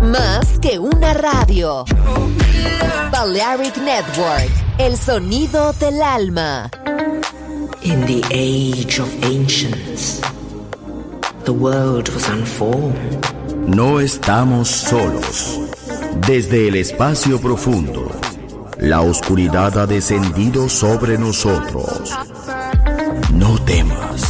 Más que una radio. Balearic Network, el sonido del alma. In the age of ancients, the world was unformed. No estamos solos. Desde el espacio profundo, la oscuridad ha descendido sobre nosotros. No temas,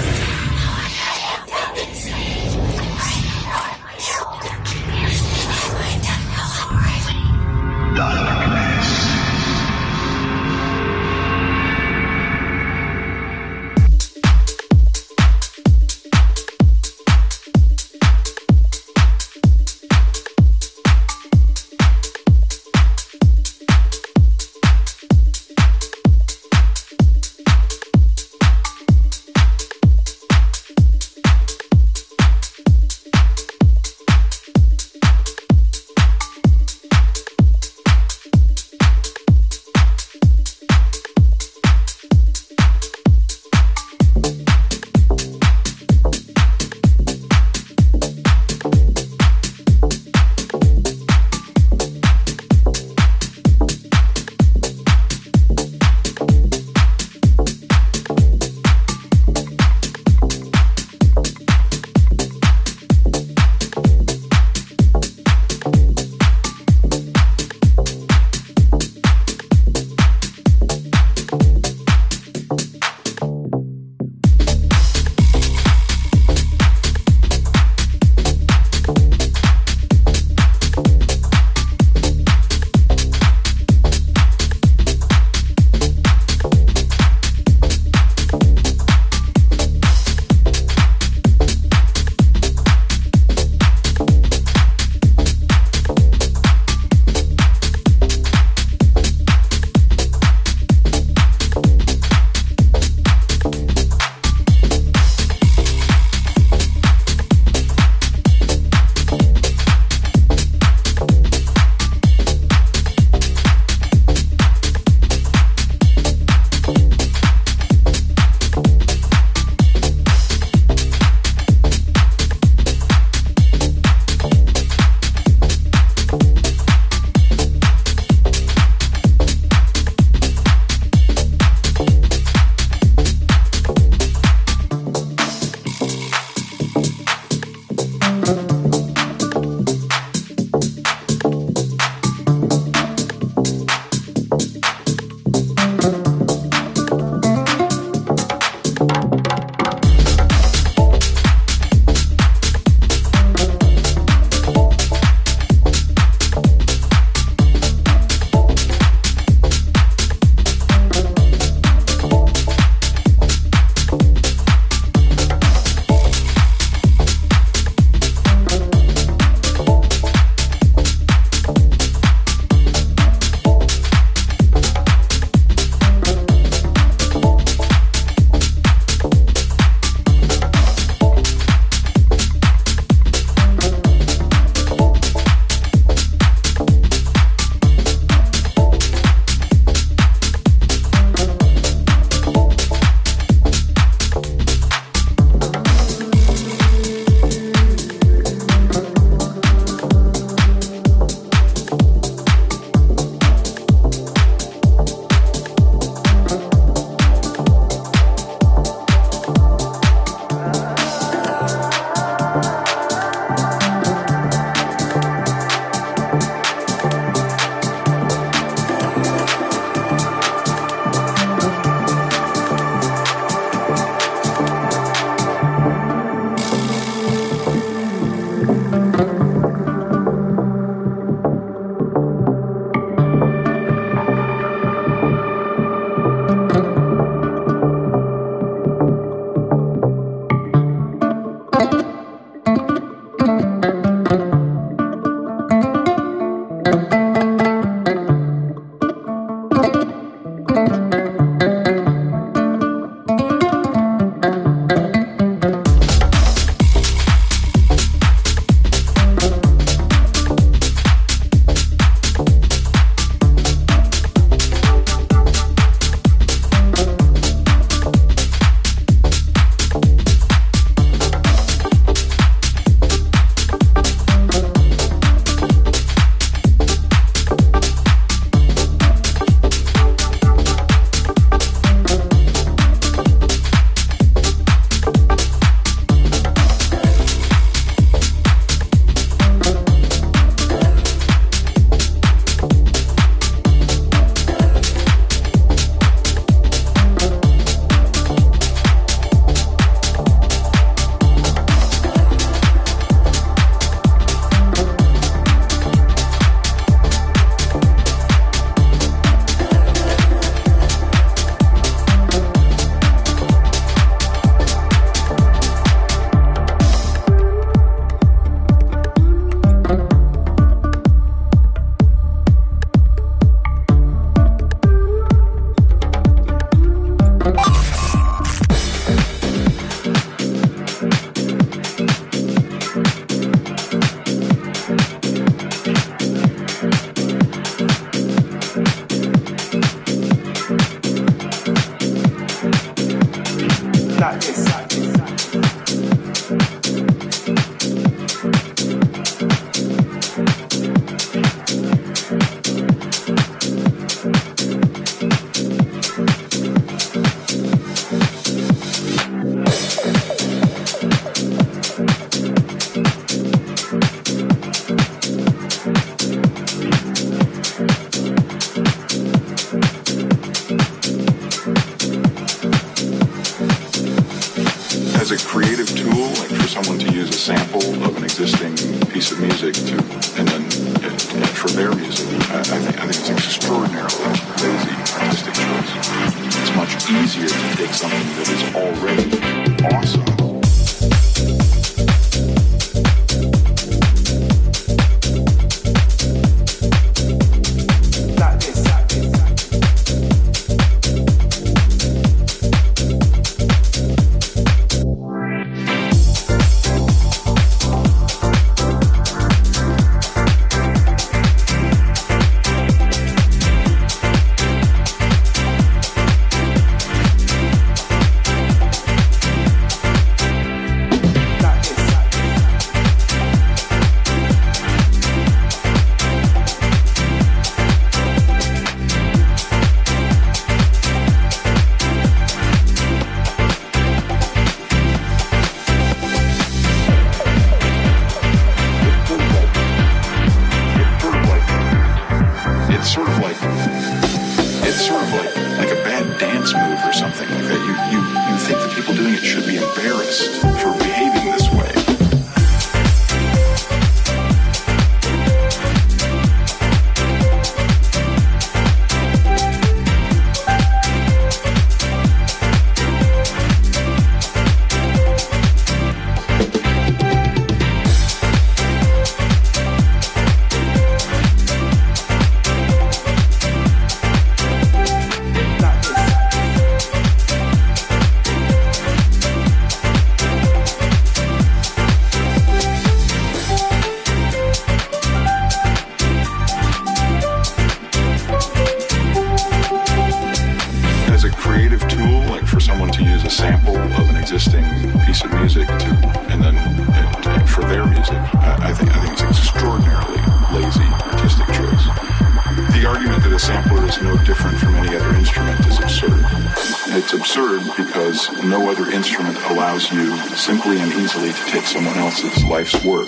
Life's work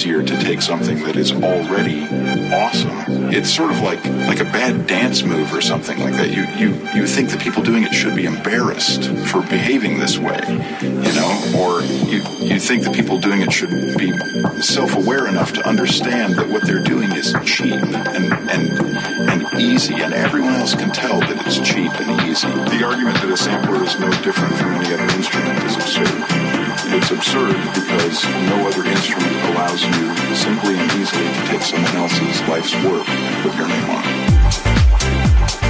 easier to take something that is already awesome. It's sort of like like a bad dance move or something like that. You you you think the people doing it should be embarrassed for behaving this way, you know, or you you think the people doing it should be self-aware enough to understand that what they're doing is cheap and and and easy, and everyone else can tell that it's cheap and easy. The argument that a sampler is no different from any other instrument. It's absurd because no other instrument allows you simply and easily to take someone else's life's work and put your name on it.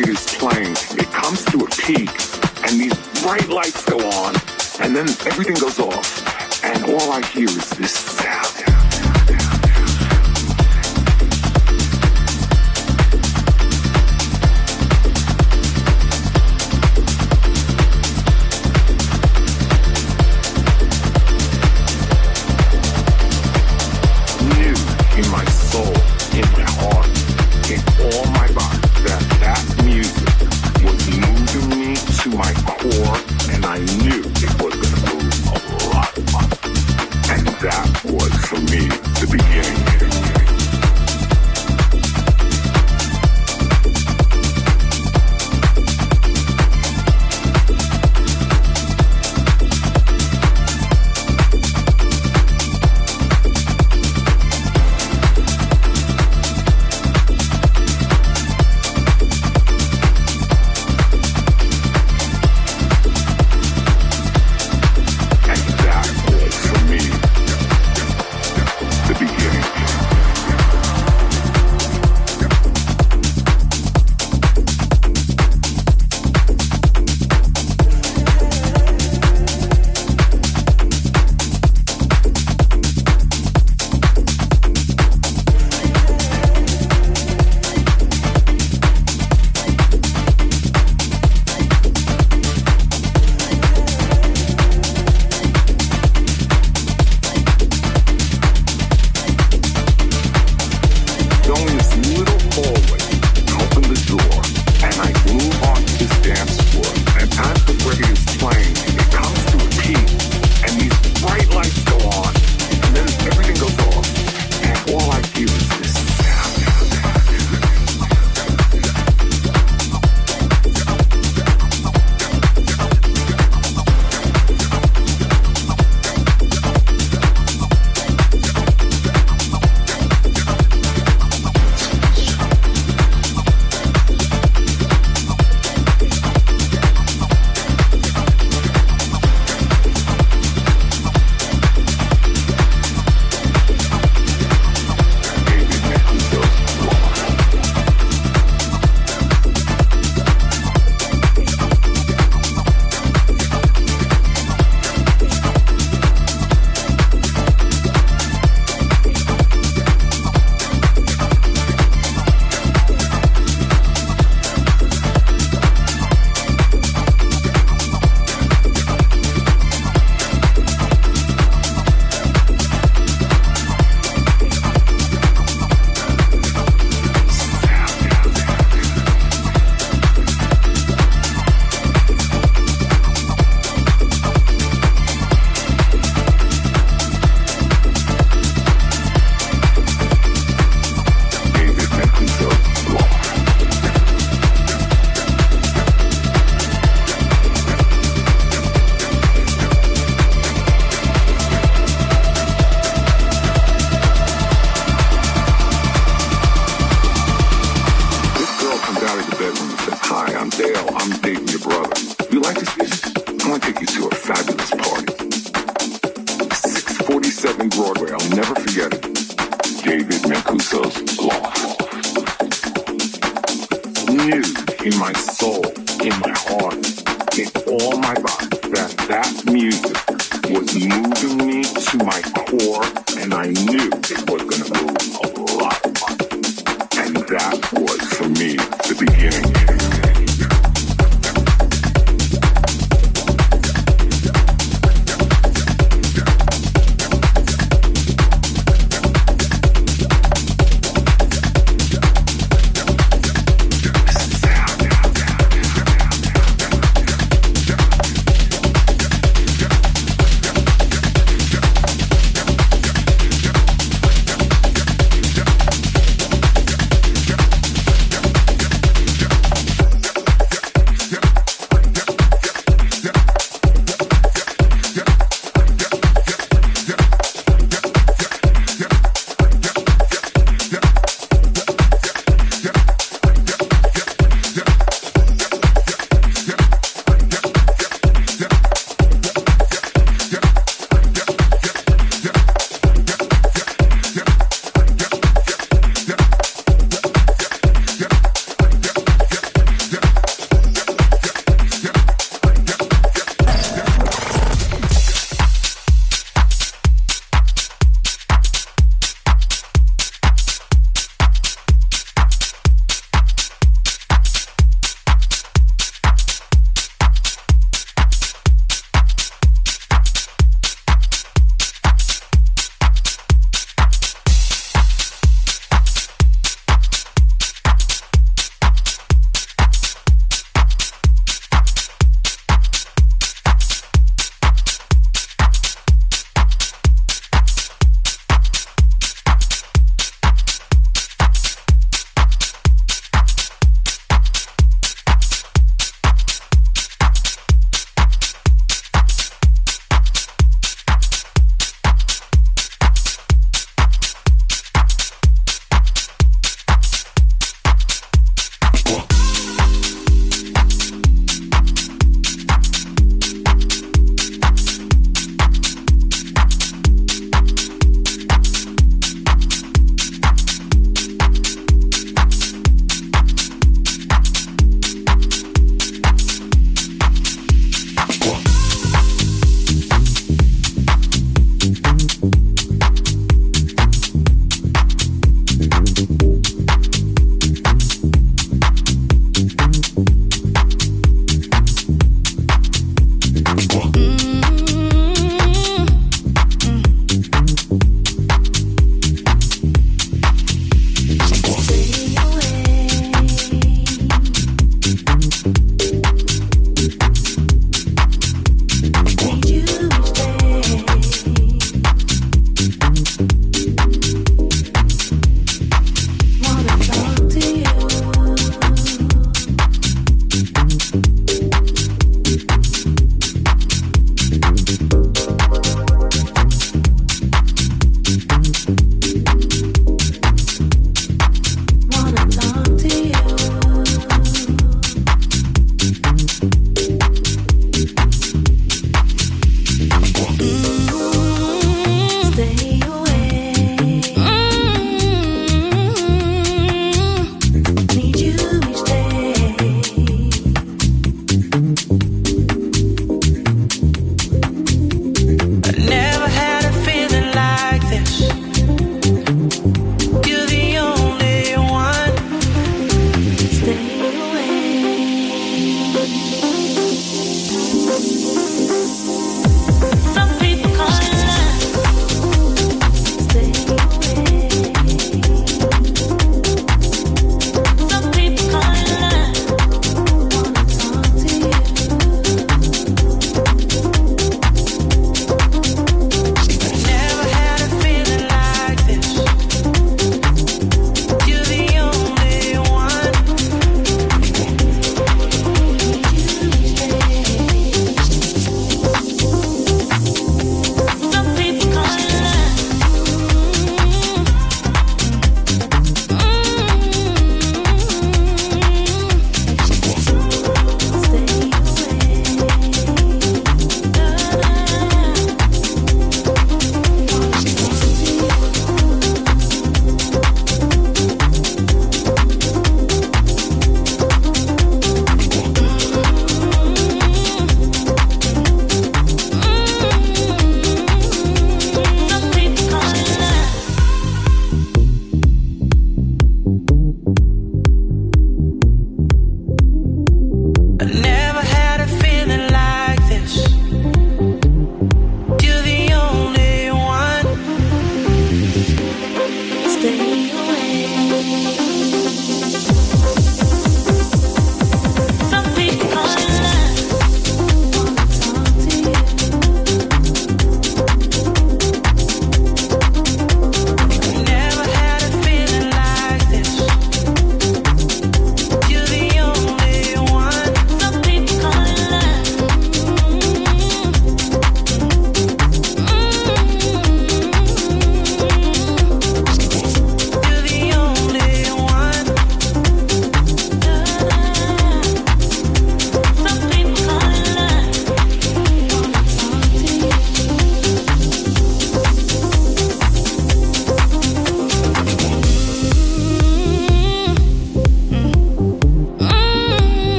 it is playing, it comes to a peak, and these bright lights go on, and then everything goes off. was for me the beginning.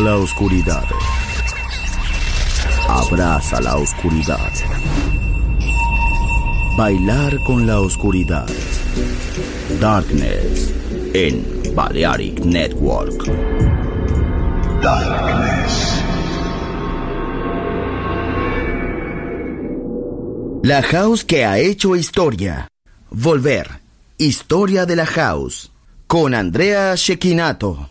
La oscuridad. Abraza la oscuridad. Bailar con la oscuridad. Darkness en Balearic Network. Darkness. La house que ha hecho historia. Volver. Historia de la house. Con Andrea Shekinato.